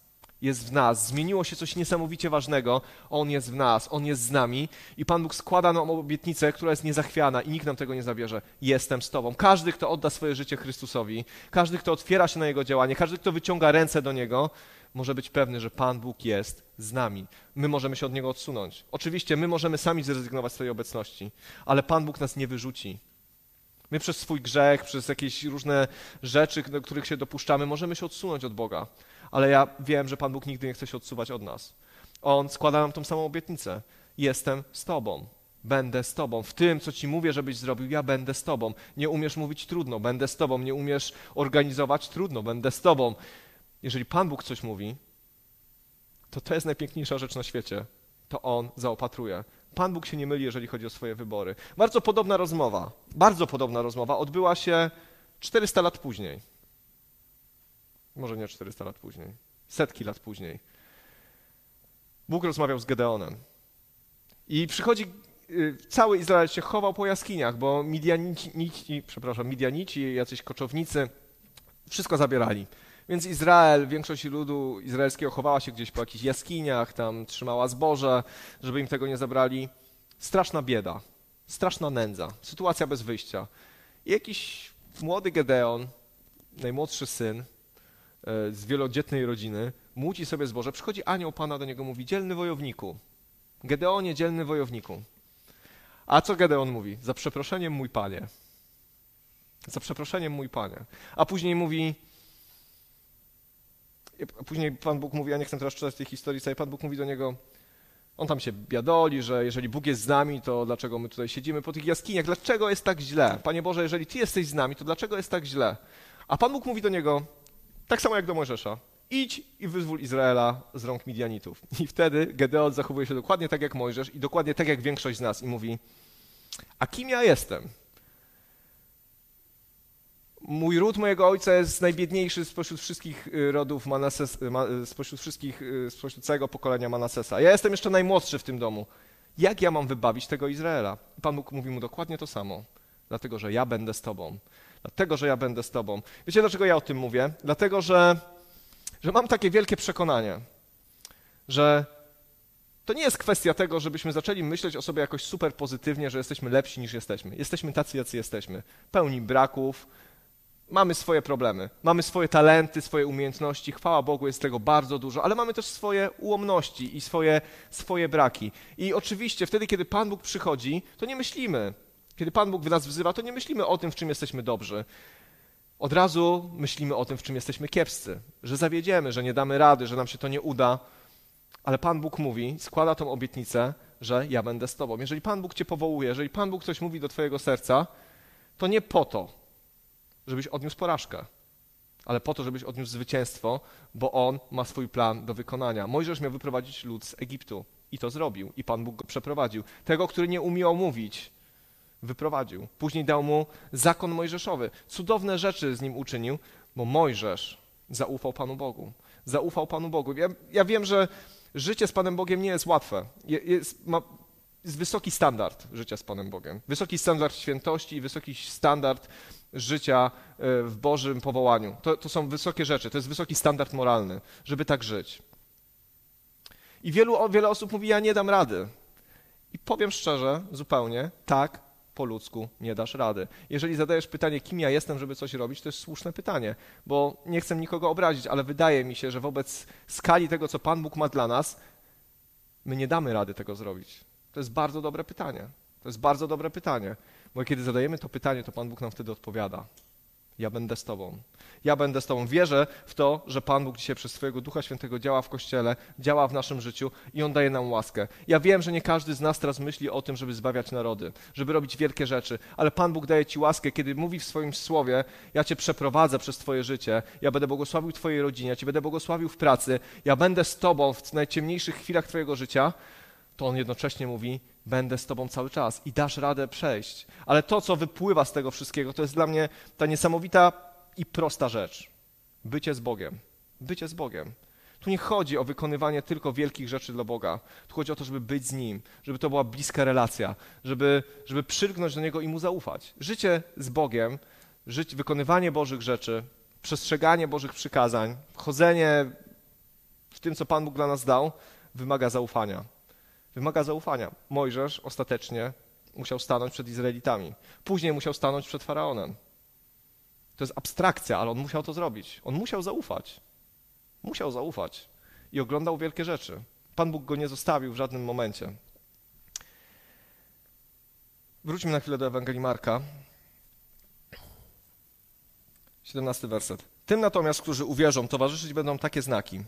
jest w nas. Zmieniło się coś niesamowicie ważnego. On jest w nas, On jest z nami i Pan Bóg składa nam obietnicę, która jest niezachwiana i nikt nam tego nie zabierze. Jestem z Tobą. Każdy, kto odda swoje życie Chrystusowi, każdy, kto otwiera się na Jego działanie, każdy, kto wyciąga ręce do Niego, może być pewny, że Pan Bóg jest z nami. My możemy się od Niego odsunąć. Oczywiście my możemy sami zrezygnować z swojej obecności, ale Pan Bóg nas nie wyrzuci. My przez swój grzech, przez jakieś różne rzeczy, do których się dopuszczamy, możemy się odsunąć od Boga ale ja wiem, że Pan Bóg nigdy nie chce się odsuwać od nas. On składa nam tą samą obietnicę. Jestem z Tobą. Będę z Tobą. W tym, co Ci mówię, żebyś zrobił, ja będę z Tobą. Nie umiesz mówić trudno, będę z Tobą. Nie umiesz organizować trudno, będę z Tobą. Jeżeli Pan Bóg coś mówi, to to jest najpiękniejsza rzecz na świecie. To On zaopatruje. Pan Bóg się nie myli, jeżeli chodzi o swoje wybory. Bardzo podobna rozmowa, bardzo podobna rozmowa odbyła się 400 lat później może nie 400 lat później, setki lat później. Bóg rozmawiał z Gedeonem. I przychodzi, y, cały Izrael się chował po jaskiniach, bo Midianici, przepraszam, Midianici, jacyś koczownicy, wszystko zabierali. Więc Izrael, większość ludu izraelskiego chowała się gdzieś po jakichś jaskiniach, tam trzymała zboże, żeby im tego nie zabrali. Straszna bieda, straszna nędza, sytuacja bez wyjścia. I jakiś młody Gedeon, najmłodszy syn, z wielodzietnej rodziny, młóci sobie zboże, przychodzi anioł Pana do niego, mówi, dzielny wojowniku, Gedeonie, dzielny wojowniku. A co Gedeon mówi? Za przeproszeniem mój Panie. Za przeproszeniem mój Panie. A później mówi, później Pan Bóg mówi, ja nie chcę teraz czytać tej historii całej, Pan Bóg mówi do niego, on tam się biadoli, że jeżeli Bóg jest z nami, to dlaczego my tutaj siedzimy po tych jaskiniach? Dlaczego jest tak źle? Panie Boże, jeżeli Ty jesteś z nami, to dlaczego jest tak źle? A Pan Bóg mówi do niego, tak samo jak do Mojżesza. Idź i wyzwól Izraela z rąk Midianitów. I wtedy Gedeon zachowuje się dokładnie tak jak Mojżesz i dokładnie tak jak większość z nas i mówi, a kim ja jestem? Mój ród mojego ojca jest najbiedniejszy spośród wszystkich y, rodów Manases, y, spośród wszystkich, y, spośród całego pokolenia Manasesa. Ja jestem jeszcze najmłodszy w tym domu. Jak ja mam wybawić tego Izraela? Pan Bóg mówi mu dokładnie to samo. Dlatego, że ja będę z tobą. Dlatego, że ja będę z Tobą. Wiecie, dlaczego ja o tym mówię? Dlatego, że, że mam takie wielkie przekonanie, że to nie jest kwestia tego, żebyśmy zaczęli myśleć o sobie jakoś super pozytywnie, że jesteśmy lepsi niż jesteśmy. Jesteśmy tacy, jacy jesteśmy. Pełni braków, mamy swoje problemy, mamy swoje talenty, swoje umiejętności. Chwała Bogu, jest tego bardzo dużo, ale mamy też swoje ułomności i swoje, swoje braki. I oczywiście wtedy, kiedy Pan Bóg przychodzi, to nie myślimy, kiedy Pan Bóg nas wzywa, to nie myślimy o tym, w czym jesteśmy dobrzy. Od razu myślimy o tym, w czym jesteśmy kiepscy, że zawiedziemy, że nie damy rady, że nam się to nie uda. Ale Pan Bóg mówi, składa tą obietnicę, że ja będę z Tobą. Jeżeli Pan Bóg Cię powołuje, jeżeli Pan Bóg coś mówi do Twojego serca, to nie po to, żebyś odniósł porażkę, ale po to, żebyś odniósł zwycięstwo, bo On ma swój plan do wykonania. Mojżesz miał wyprowadzić lud z Egiptu i to zrobił, i Pan Bóg go przeprowadził. Tego, który nie umiał mówić, wyprowadził. Później dał mu zakon mojżeszowy. Cudowne rzeczy z nim uczynił, bo Mojżesz zaufał Panu Bogu. Zaufał Panu Bogu. Ja, ja wiem, że życie z Panem Bogiem nie jest łatwe. Jest, ma, jest wysoki standard życia z Panem Bogiem. Wysoki standard świętości i wysoki standard życia e, w Bożym powołaniu. To, to są wysokie rzeczy, to jest wysoki standard moralny, żeby tak żyć. I wielu, wiele osób mówi, ja nie dam rady. I powiem szczerze, zupełnie, tak, po ludzku nie dasz rady. Jeżeli zadajesz pytanie, kim ja jestem, żeby coś robić, to jest słuszne pytanie, bo nie chcę nikogo obrazić, ale wydaje mi się, że wobec skali tego, co Pan Bóg ma dla nas, my nie damy rady tego zrobić. To jest bardzo dobre pytanie. To jest bardzo dobre pytanie, bo kiedy zadajemy to pytanie, to Pan Bóg nam wtedy odpowiada. Ja będę z Tobą. Ja będę z Tobą. Wierzę w to, że Pan Bóg dzisiaj przez swojego Ducha Świętego działa w Kościele, działa w naszym życiu i On daje nam łaskę. Ja wiem, że nie każdy z nas teraz myśli o tym, żeby zbawiać narody, żeby robić wielkie rzeczy, ale Pan Bóg daje Ci łaskę, kiedy mówi w swoim słowie, ja Cię przeprowadzę przez Twoje życie, ja będę błogosławił Twojej rodzinie, ja Cię będę błogosławił w pracy, ja będę z Tobą w najciemniejszych chwilach Twojego życia, to On jednocześnie mówi, będę z Tobą cały czas i dasz radę przejść. Ale to, co wypływa z tego wszystkiego, to jest dla mnie ta niesamowita i prosta rzecz. Bycie z Bogiem. Bycie z Bogiem. Tu nie chodzi o wykonywanie tylko wielkich rzeczy dla Boga. Tu chodzi o to, żeby być z Nim, żeby to była bliska relacja, żeby, żeby przylgnąć do Niego i Mu zaufać. Życie z Bogiem, żyć, wykonywanie Bożych rzeczy, przestrzeganie Bożych przykazań, chodzenie w tym, co Pan Bóg dla nas dał, wymaga zaufania wymaga zaufania. Mojżesz ostatecznie musiał stanąć przed Izraelitami. Później musiał stanąć przed faraonem. To jest abstrakcja, ale on musiał to zrobić. On musiał zaufać. Musiał zaufać. I oglądał wielkie rzeczy. Pan Bóg go nie zostawił w żadnym momencie. Wróćmy na chwilę do Ewangelii Marka. 17 werset. Tym natomiast, którzy uwierzą, towarzyszyć będą takie znaki.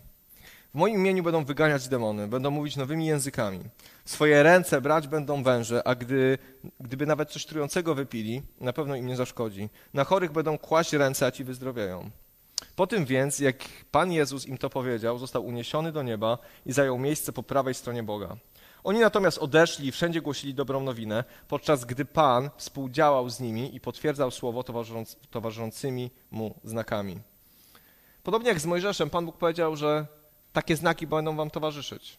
Moim imieniu będą wyganiać demony, będą mówić nowymi językami. Swoje ręce brać będą węże, a gdy, gdyby nawet coś trującego wypili, na pewno im nie zaszkodzi. Na chorych będą kłaść ręce, a ci wyzdrowieją. Po tym więc, jak Pan Jezus im to powiedział, został uniesiony do nieba i zajął miejsce po prawej stronie Boga. Oni natomiast odeszli i wszędzie głosili dobrą nowinę, podczas gdy Pan współdziałał z nimi i potwierdzał słowo towarzyszącymi mu znakami. Podobnie jak z Mojżeszem, Pan Bóg powiedział, że takie znaki będą wam towarzyszyć.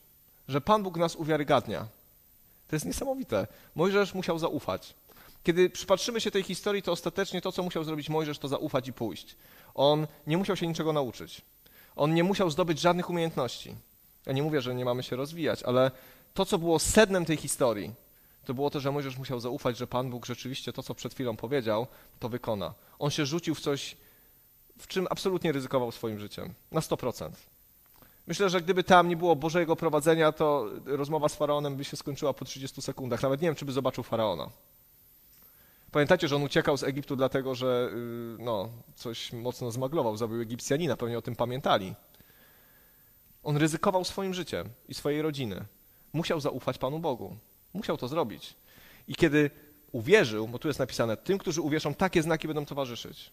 Że Pan Bóg nas uwiarygadnia. To jest niesamowite. Mojżesz musiał zaufać. Kiedy przypatrzymy się tej historii, to ostatecznie to, co musiał zrobić Mojżesz, to zaufać i pójść. On nie musiał się niczego nauczyć. On nie musiał zdobyć żadnych umiejętności. Ja nie mówię, że nie mamy się rozwijać, ale to, co było sednem tej historii, to było to, że Mojżesz musiał zaufać, że Pan Bóg rzeczywiście to, co przed chwilą powiedział, to wykona. On się rzucił w coś, w czym absolutnie ryzykował swoim życiem. Na 100%. Myślę, że gdyby tam nie było Bożego prowadzenia, to rozmowa z faraonem by się skończyła po 30 sekundach. Nawet nie wiem, czy by zobaczył faraona. Pamiętacie, że on uciekał z Egiptu dlatego, że y, no, coś mocno zmaglował, zabił Egipcjanina, pewnie o tym pamiętali. On ryzykował swoim życiem i swojej rodziny. Musiał zaufać Panu Bogu. Musiał to zrobić. I kiedy uwierzył, bo tu jest napisane, tym, którzy uwierzą, takie znaki będą towarzyszyć.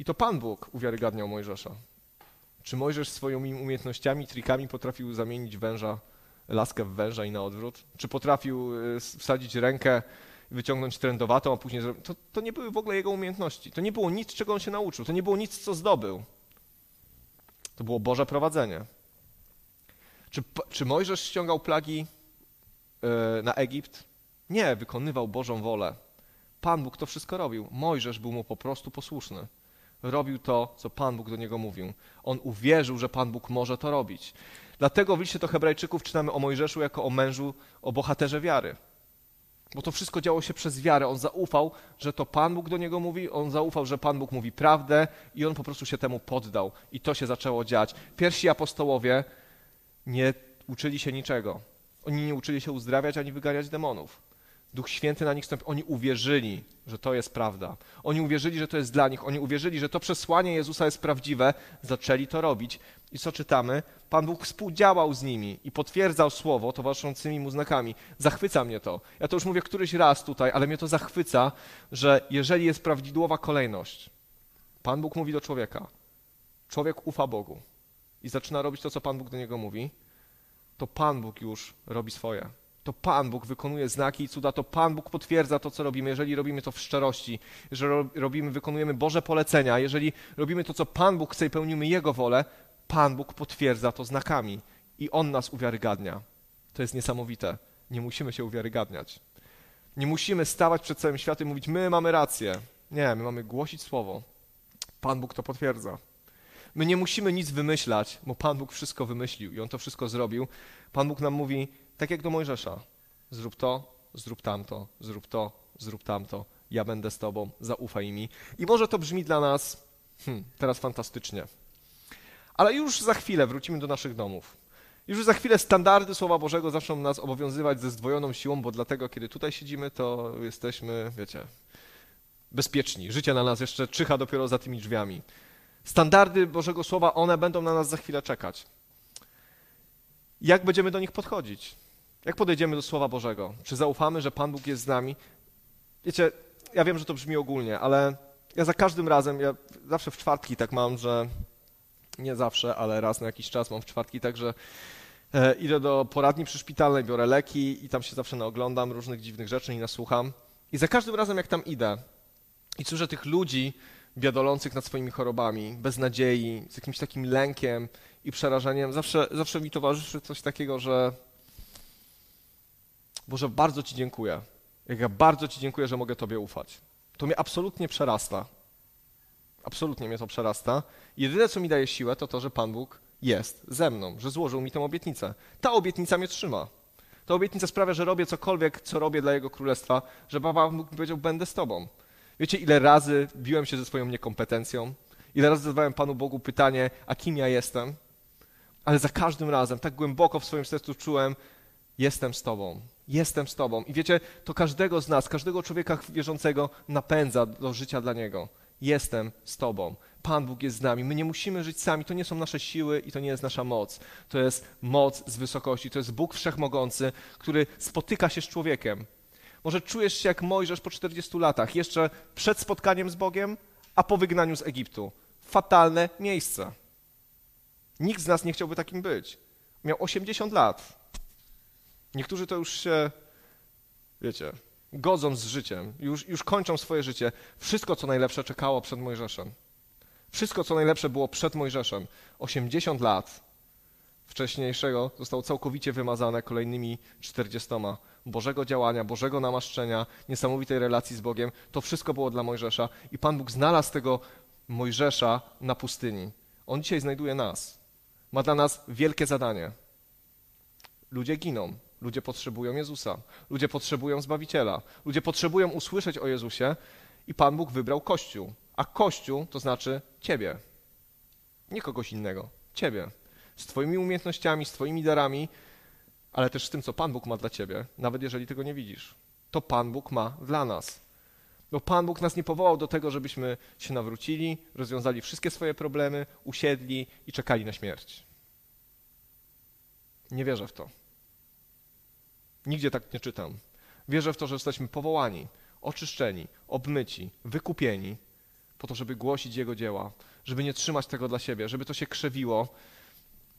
I to Pan Bóg uwiarygadniał Mojżesza. Czy Mojżesz swoimi umiejętnościami, trikami potrafił zamienić węża, laskę w węża i na odwrót? Czy potrafił y, wsadzić rękę, wyciągnąć trędowatą, a później. To, to nie były w ogóle jego umiejętności. To nie było nic, czego on się nauczył. To nie było nic, co zdobył. To było Boże prowadzenie. Czy, czy Mojżesz ściągał plagi yy, na Egipt? Nie, wykonywał Bożą wolę. Pan Bóg to wszystko robił. Mojżesz był mu po prostu posłuszny robił to, co Pan Bóg do niego mówił. On uwierzył, że Pan Bóg może to robić. Dlatego w liście do Hebrajczyków czytamy o Mojżeszu jako o mężu, o bohaterze wiary. Bo to wszystko działo się przez wiarę. On zaufał, że to Pan Bóg do niego mówi, on zaufał, że Pan Bóg mówi prawdę i on po prostu się temu poddał. I to się zaczęło dziać. Pierwsi apostołowie nie uczyli się niczego. Oni nie uczyli się uzdrawiać ani wyganiać demonów. Duch Święty na nich stąpił. Oni uwierzyli, że to jest prawda. Oni uwierzyli, że to jest dla nich. Oni uwierzyli, że to przesłanie Jezusa jest prawdziwe. Zaczęli to robić. I co czytamy? Pan Bóg współdziałał z nimi i potwierdzał słowo towarzyszącymi mu znakami. Zachwyca mnie to. Ja to już mówię któryś raz tutaj, ale mnie to zachwyca, że jeżeli jest prawidłowa kolejność, Pan Bóg mówi do człowieka, człowiek ufa Bogu i zaczyna robić to, co Pan Bóg do niego mówi, to Pan Bóg już robi swoje to Pan Bóg wykonuje znaki i cuda, to Pan Bóg potwierdza to, co robimy, jeżeli robimy to w szczerości, jeżeli robimy, wykonujemy Boże polecenia, jeżeli robimy to, co Pan Bóg chce i pełnimy Jego wolę, Pan Bóg potwierdza to znakami i On nas uwiarygadnia. To jest niesamowite. Nie musimy się uwiarygadniać. Nie musimy stawać przed całym światem i mówić, my mamy rację. Nie, my mamy głosić Słowo. Pan Bóg to potwierdza. My nie musimy nic wymyślać, bo Pan Bóg wszystko wymyślił i On to wszystko zrobił. Pan Bóg nam mówi, tak jak do Mojżesza. Zrób to, zrób tamto, zrób to, zrób tamto. Ja będę z tobą, zaufaj mi. I może to brzmi dla nas hmm, teraz fantastycznie. Ale już za chwilę wrócimy do naszych domów. Już za chwilę standardy Słowa Bożego zaczną nas obowiązywać ze zdwojoną siłą, bo dlatego, kiedy tutaj siedzimy, to jesteśmy, wiecie, bezpieczni. Życie na nas jeszcze czyha dopiero za tymi drzwiami. Standardy Bożego Słowa, one będą na nas za chwilę czekać. Jak będziemy do nich podchodzić? Jak podejdziemy do Słowa Bożego? Czy zaufamy, że Pan Bóg jest z nami? Wiecie, ja wiem, że to brzmi ogólnie, ale ja za każdym razem, ja zawsze w czwartki tak mam, że nie zawsze, ale raz na jakiś czas mam w czwartki tak, że e, idę do poradni przyszpitalnej, biorę leki i tam się zawsze naoglądam różnych dziwnych rzeczy i nasłucham. I za każdym razem, jak tam idę i słyszę tych ludzi biadolących nad swoimi chorobami, bez nadziei, z jakimś takim lękiem i przerażeniem, zawsze, zawsze mi towarzyszy coś takiego, że Boże, bardzo Ci dziękuję. Jak ja bardzo Ci dziękuję, że mogę Tobie ufać. To mnie absolutnie przerasta. Absolutnie mnie to przerasta. Jedyne, co mi daje siłę, to to, że Pan Bóg jest ze mną, że złożył mi tę obietnicę. Ta obietnica mnie trzyma. Ta obietnica sprawia, że robię cokolwiek, co robię dla Jego Królestwa, że Pan Bóg powiedział, będę z Tobą. Wiecie, ile razy biłem się ze swoją niekompetencją? Ile razy zadawałem Panu Bogu pytanie, a kim ja jestem? Ale za każdym razem, tak głęboko w swoim sercu czułem, jestem z Tobą, jestem z Tobą. I wiecie, to każdego z nas, każdego człowieka wierzącego napędza do życia dla Niego. Jestem z Tobą. Pan Bóg jest z nami. My nie musimy żyć sami. To nie są nasze siły i to nie jest nasza moc. To jest moc z wysokości. To jest Bóg Wszechmogący, który spotyka się z człowiekiem. Może czujesz się jak Mojżesz po 40 latach, jeszcze przed spotkaniem z Bogiem, a po wygnaniu z Egiptu. Fatalne miejsce. Nikt z nas nie chciałby takim być. Miał 80 lat. Niektórzy to już się, wiecie, godzą z życiem, już, już kończą swoje życie. Wszystko, co najlepsze, czekało przed Mojżeszem. Wszystko, co najlepsze było przed Mojżeszem. 80 lat wcześniejszego zostało całkowicie wymazane kolejnymi 40. Bożego działania, Bożego namaszczenia, niesamowitej relacji z Bogiem. To wszystko było dla Mojżesza i Pan Bóg znalazł tego Mojżesza na pustyni. On dzisiaj znajduje nas. Ma dla nas wielkie zadanie. Ludzie giną, ludzie potrzebują Jezusa, ludzie potrzebują Zbawiciela, ludzie potrzebują usłyszeć o Jezusie i Pan Bóg wybrał Kościół. A Kościół to znaczy Ciebie, nie kogoś innego, Ciebie. Z Twoimi umiejętnościami, z Twoimi darami, ale też z tym, co Pan Bóg ma dla Ciebie, nawet jeżeli tego nie widzisz. To Pan Bóg ma dla nas. Bo Pan Bóg nas nie powołał do tego, żebyśmy się nawrócili, rozwiązali wszystkie swoje problemy, usiedli i czekali na śmierć. Nie wierzę w to. Nigdzie tak nie czytam. Wierzę w to, że jesteśmy powołani, oczyszczeni, obmyci, wykupieni po to, żeby głosić Jego dzieła, żeby nie trzymać tego dla siebie, żeby to się krzewiło.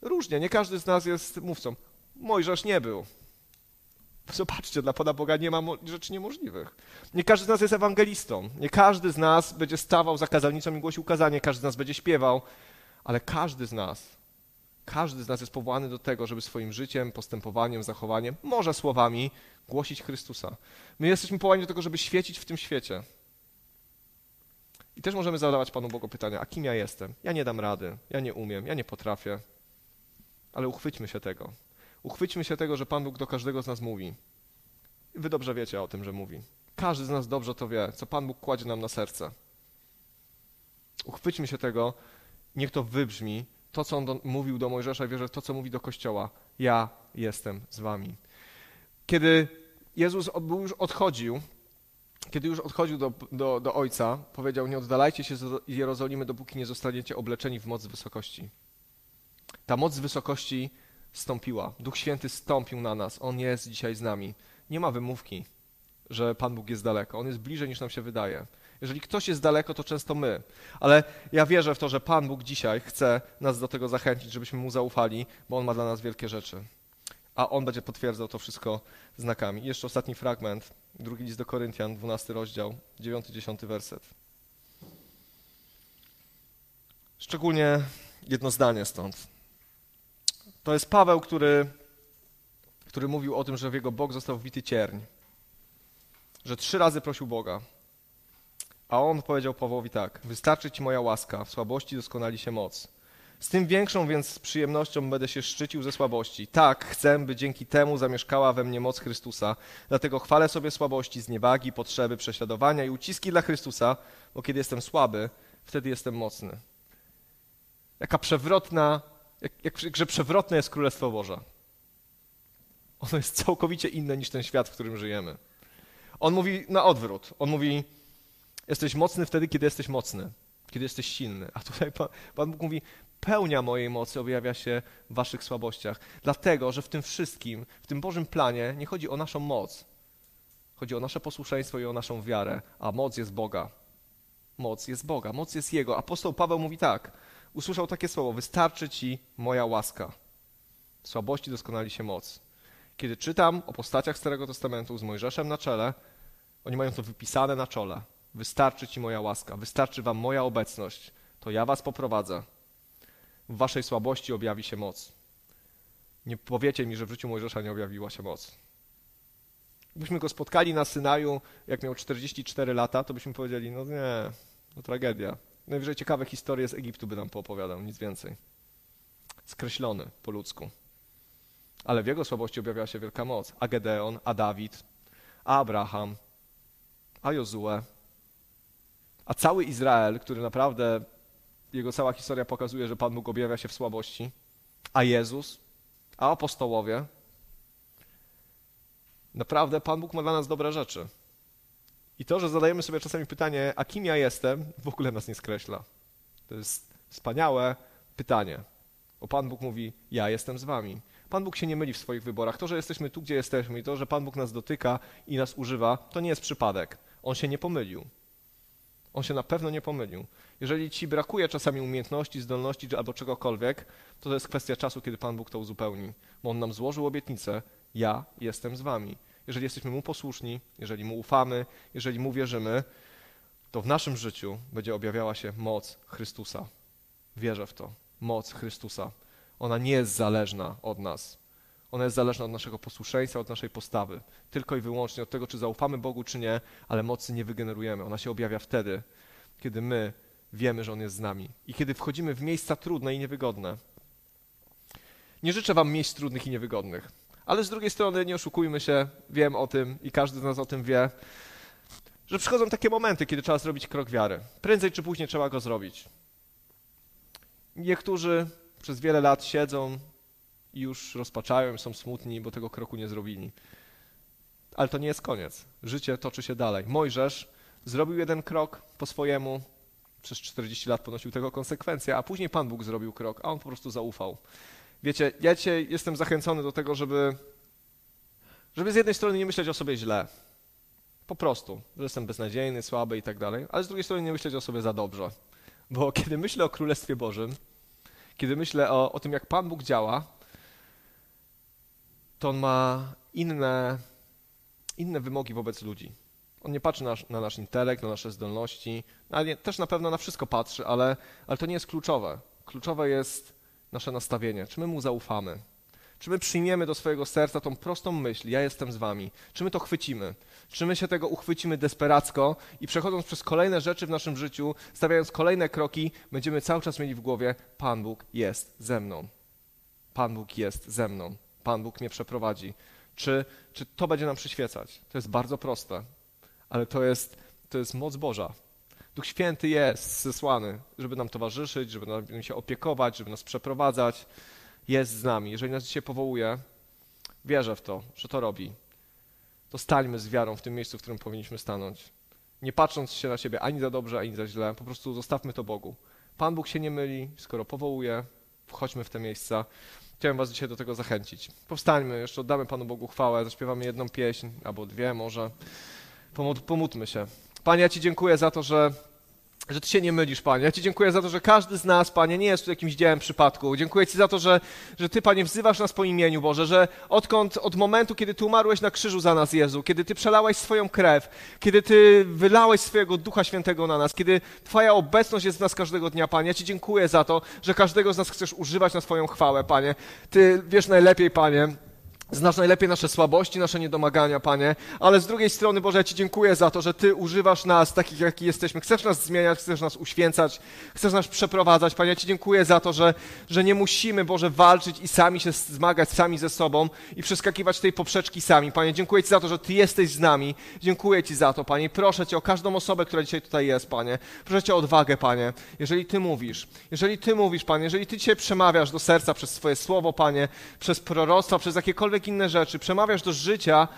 Różnie, nie każdy z nas jest mówcą. Mojżesz nie był. Zobaczcie, dla Pana Boga nie ma rzeczy niemożliwych. Nie każdy z nas jest ewangelistą. Nie każdy z nas będzie stawał za kazalnicą i głosił kazanie. Każdy z nas będzie śpiewał. Ale każdy z nas, każdy z nas jest powołany do tego, żeby swoim życiem, postępowaniem, zachowaniem, może słowami, głosić Chrystusa. My jesteśmy powołani do tego, żeby świecić w tym świecie. I też możemy zadawać Panu Bogu pytania, a kim ja jestem? Ja nie dam rady, ja nie umiem, ja nie potrafię. Ale uchwyćmy się tego. Uchwyćmy się tego, że Pan Bóg do każdego z nas mówi. Wy dobrze wiecie o tym, że mówi. Każdy z nas dobrze to wie, co Pan Bóg kładzie nam na serce. Uchwyćmy się tego, niech to wybrzmi, to, co on do, mówił do Mojżesza, wierzę w to, co mówi do Kościoła. Ja jestem z wami. Kiedy Jezus już odchodził, kiedy już odchodził do, do, do Ojca, powiedział, nie oddalajcie się z Jerozolimy, dopóki nie zostaniecie obleczeni w moc wysokości. Ta moc wysokości stąpiła. Duch Święty stąpił na nas. On jest dzisiaj z nami. Nie ma wymówki, że Pan Bóg jest daleko. On jest bliżej niż nam się wydaje. Jeżeli ktoś jest daleko, to często my. Ale ja wierzę w to, że Pan Bóg dzisiaj chce nas do tego zachęcić, żebyśmy Mu zaufali, bo On ma dla nas wielkie rzeczy. A On będzie potwierdzał to wszystko znakami. I jeszcze ostatni fragment, drugi list do Koryntian, 12 rozdział, 9-10 werset. Szczególnie jedno zdanie stąd. To jest Paweł, który, który mówił o tym, że w jego Bóg został wbity cierń. Że trzy razy prosił Boga. A on powiedział Pawłowi tak: Wystarczy ci moja łaska, w słabości doskonali się moc. Z tym większą więc przyjemnością będę się szczycił ze słabości. Tak, chcę, by dzięki temu zamieszkała we mnie moc Chrystusa. Dlatego chwalę sobie słabości, zniewagi, potrzeby, prześladowania i uciski dla Chrystusa, bo kiedy jestem słaby, wtedy jestem mocny. Jaka przewrotna Jak, jak, że przewrotne jest Królestwo Boże. Ono jest całkowicie inne niż ten świat, w którym żyjemy. On mówi na odwrót. On mówi, jesteś mocny wtedy, kiedy jesteś mocny, kiedy jesteś silny. A tutaj Pan, Pan Bóg mówi, pełnia mojej mocy objawia się w waszych słabościach. Dlatego, że w tym wszystkim, w tym Bożym planie nie chodzi o naszą moc. Chodzi o nasze posłuszeństwo i o naszą wiarę, a moc jest Boga. Moc jest Boga, moc jest Jego. Apostoł Paweł mówi tak, usłyszał takie słowo, wystarczy ci moja łaska. W słabości doskonali się moc. Kiedy czytam o postaciach Starego Testamentu z Mojżeszem na czele, oni mają to wypisane na czole. Wystarczy ci moja łaska, wystarczy wam moja obecność, to ja was poprowadzę. W waszej słabości objawi się moc. Nie powiecie mi, że w życiu Mojżesza nie objawiła się moc. Gdybyśmy go spotkali na Synaju, jak miał 44 lata, to byśmy powiedzieli, no nie, to tragedia. Najwyżej ciekawe historie z Egiptu by nam poopowiadał, nic więcej. Skreślony po ludzku. Ale w jego słabości objawiała się wielka moc. A Gedeon, a Dawid, a Abraham, a Jozue, a cały Izrael, który naprawdę, jego cała historia pokazuje, że Pan Bóg objawia się w słabości, a Jezus, a apostołowie. Naprawdę Pan Bóg ma dla nas dobre rzeczy. I to, że zadajemy sobie czasami pytanie, a kim ja jestem, w ogóle nas nie skreśla. To jest wspaniałe pytanie. Bo Pan Bóg mówi, ja jestem z wami. Pan Bóg się nie myli w swoich wyborach. To, że jesteśmy tu, gdzie jesteśmy i to, że Pan Bóg nas dotyka i nas używa, to nie jest przypadek. On się nie pomylił. On się na pewno nie pomylił. Jeżeli ci brakuje czasami umiejętności, zdolności albo czegokolwiek, to to jest kwestia czasu, kiedy Pan Bóg to uzupełni. Bo On nam złożył obietnicę, ja jestem z wami. Jeżeli jesteśmy Mu posłuszni, jeżeli Mu ufamy, jeżeli Mu wierzymy, to w naszym życiu będzie objawiała się moc Chrystusa. Wierzę w to. Moc Chrystusa. Ona nie jest zależna od nas. Ona jest zależna od naszego posłuszeństwa, od naszej postawy. Tylko i wyłącznie od tego, czy zaufamy Bogu, czy nie, ale mocy nie wygenerujemy. Ona się objawia wtedy, kiedy my wiemy, że On jest z nami i kiedy wchodzimy w miejsca trudne i niewygodne. Nie życzę Wam miejsc trudnych i niewygodnych, ale z drugiej strony nie oszukujmy się, wiem o tym i każdy z nas o tym wie, że przychodzą takie momenty, kiedy trzeba zrobić krok wiary. Prędzej czy później trzeba go zrobić. Niektórzy przez wiele lat siedzą i już rozpaczają, są smutni, bo tego kroku nie zrobili. Ale to nie jest koniec. Życie toczy się dalej. Mojżesz zrobił jeden krok po swojemu, przez 40 lat ponosił tego konsekwencje, a później Pan Bóg zrobił krok, a on po prostu zaufał. Wiecie, ja dzisiaj jestem zachęcony do tego, żeby, żeby z jednej strony nie myśleć o sobie źle. Po prostu, że jestem beznadziejny, słaby i tak dalej, ale z drugiej strony nie myśleć o sobie za dobrze. Bo kiedy myślę o Królestwie Bożym, kiedy myślę o, o tym, jak Pan Bóg działa, to on ma inne, inne wymogi wobec ludzi. On nie patrzy na, na nasz intelekt, na nasze zdolności, ale też na pewno na wszystko patrzy, ale, ale to nie jest kluczowe. Kluczowe jest nasze nastawienie. Czy my mu zaufamy? Czy my przyjmiemy do swojego serca tą prostą myśl, ja jestem z wami? Czy my to chwycimy? Czy my się tego uchwycimy desperacko i przechodząc przez kolejne rzeczy w naszym życiu, stawiając kolejne kroki, będziemy cały czas mieli w głowie, Pan Bóg jest ze mną. Pan Bóg jest ze mną. Pan Bóg mnie przeprowadzi. Czy, czy to będzie nam przyświecać? To jest bardzo proste, ale to jest, to jest moc Boża. Duch Święty jest zesłany, żeby nam towarzyszyć, żeby nam się opiekować, żeby nas przeprowadzać. Jest z nami. Jeżeli nas dzisiaj powołuje, wierzę w to, że to robi. To stańmy z wiarą w tym miejscu, w którym powinniśmy stanąć. Nie patrząc się na siebie ani za dobrze, ani za źle, po prostu zostawmy to Bogu. Pan Bóg się nie myli, skoro powołuje, wchodźmy w te miejsca. Chciałem Was dzisiaj do tego zachęcić. Powstańmy, jeszcze oddamy Panu Bogu chwałę, zaśpiewamy jedną pieśń, albo dwie może. Pomódlmy się. Panie, ja Ci dziękuję za to, że że Ty się nie mylisz, Panie. Ja Ci dziękuję za to, że każdy z nas, Panie, nie jest tu jakimś dziełem przypadku. Dziękuję Ci za to, że, że Ty, Panie, wzywasz nas po imieniu, Boże, że odkąd, od momentu, kiedy Ty umarłeś na krzyżu za nas, Jezu, kiedy Ty przelałeś swoją krew, kiedy Ty wylałeś swojego Ducha Świętego na nas, kiedy Twoja obecność jest w nas każdego dnia, Panie. Ja Ci dziękuję za to, że każdego z nas chcesz używać na swoją chwałę, Panie. Ty wiesz najlepiej, Panie, Znasz najlepiej nasze słabości, nasze niedomagania, Panie, ale z drugiej strony, Boże, ja Ci dziękuję za to, że Ty używasz nas takich, jaki jesteśmy. Chcesz nas zmieniać, chcesz nas uświęcać, chcesz nas przeprowadzać, Panie. Ja Ci dziękuję za to, że, że nie musimy, Boże, walczyć i sami się zmagać sami ze sobą i przeskakiwać tej poprzeczki sami. Panie, dziękuję Ci za to, że Ty jesteś z nami. Dziękuję Ci za to, Panie. Proszę Cię o każdą osobę, która dzisiaj tutaj jest, Panie. Proszę Cię o odwagę, Panie. Jeżeli Ty mówisz, jeżeli Ty mówisz, Panie, jeżeli Ty dzisiaj przemawiasz do serca przez swoje słowo, Panie, przez proroctwa, przez jakiekolwiek inne rzeczy, przemawiasz do życia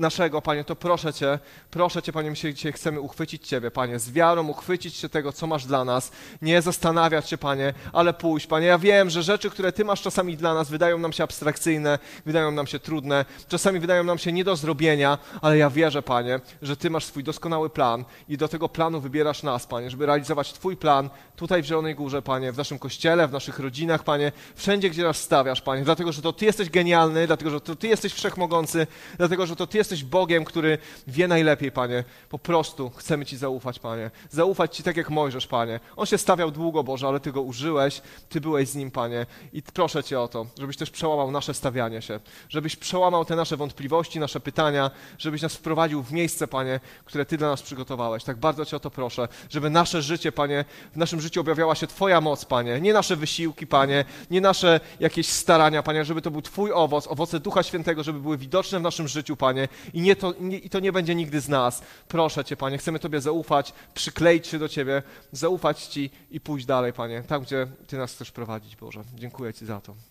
naszego, Panie, to proszę Cię, proszę Cię, Panie, my się dzisiaj chcemy uchwycić Ciebie, Panie, z wiarą uchwycić się tego, co masz dla nas, nie zastanawiać się, Panie, ale pójść, Panie. Ja wiem, że rzeczy, które Ty masz czasami dla nas, wydają nam się abstrakcyjne, wydają nam się trudne, czasami wydają nam się nie do zrobienia, ale ja wierzę, Panie, że Ty masz swój doskonały plan i do tego planu wybierasz nas, Panie, żeby realizować Twój plan tutaj w Zielonej Górze, Panie, w naszym kościele, w naszych rodzinach, Panie, wszędzie, gdzie nas stawiasz, Panie, dlatego, że to Ty jesteś genialny, dlatego, że to Ty jesteś wszechmogący, dlatego, że to Ty jesteś Bogiem, który wie najlepiej, Panie. Po prostu chcemy Ci zaufać, Panie. Zaufać Ci tak jak Mojżesz, Panie. On się stawiał długo, Boże, ale Ty go użyłeś, Ty byłeś z nim, Panie. I proszę Cię o to, żebyś też przełamał nasze stawianie się, żebyś przełamał te nasze wątpliwości, nasze pytania, żebyś nas wprowadził w miejsce, Panie, które Ty dla nas przygotowałeś. Tak bardzo Cię o to proszę, żeby nasze życie, Panie, w naszym życiu objawiała się Twoja moc, Panie. Nie nasze wysiłki, Panie, nie nasze jakieś starania, Panie, żeby to był Twój owoc, owoce Ducha Świętego, żeby były widoczne w naszym życiu, Panie. I, nie to, nie, I to nie będzie nigdy z nas. Proszę Cię, Panie, chcemy Tobie zaufać, przykleić się do Ciebie, zaufać Ci i pójść dalej, Panie, tam, gdzie Ty nas chcesz prowadzić, Boże. Dziękuję Ci za to.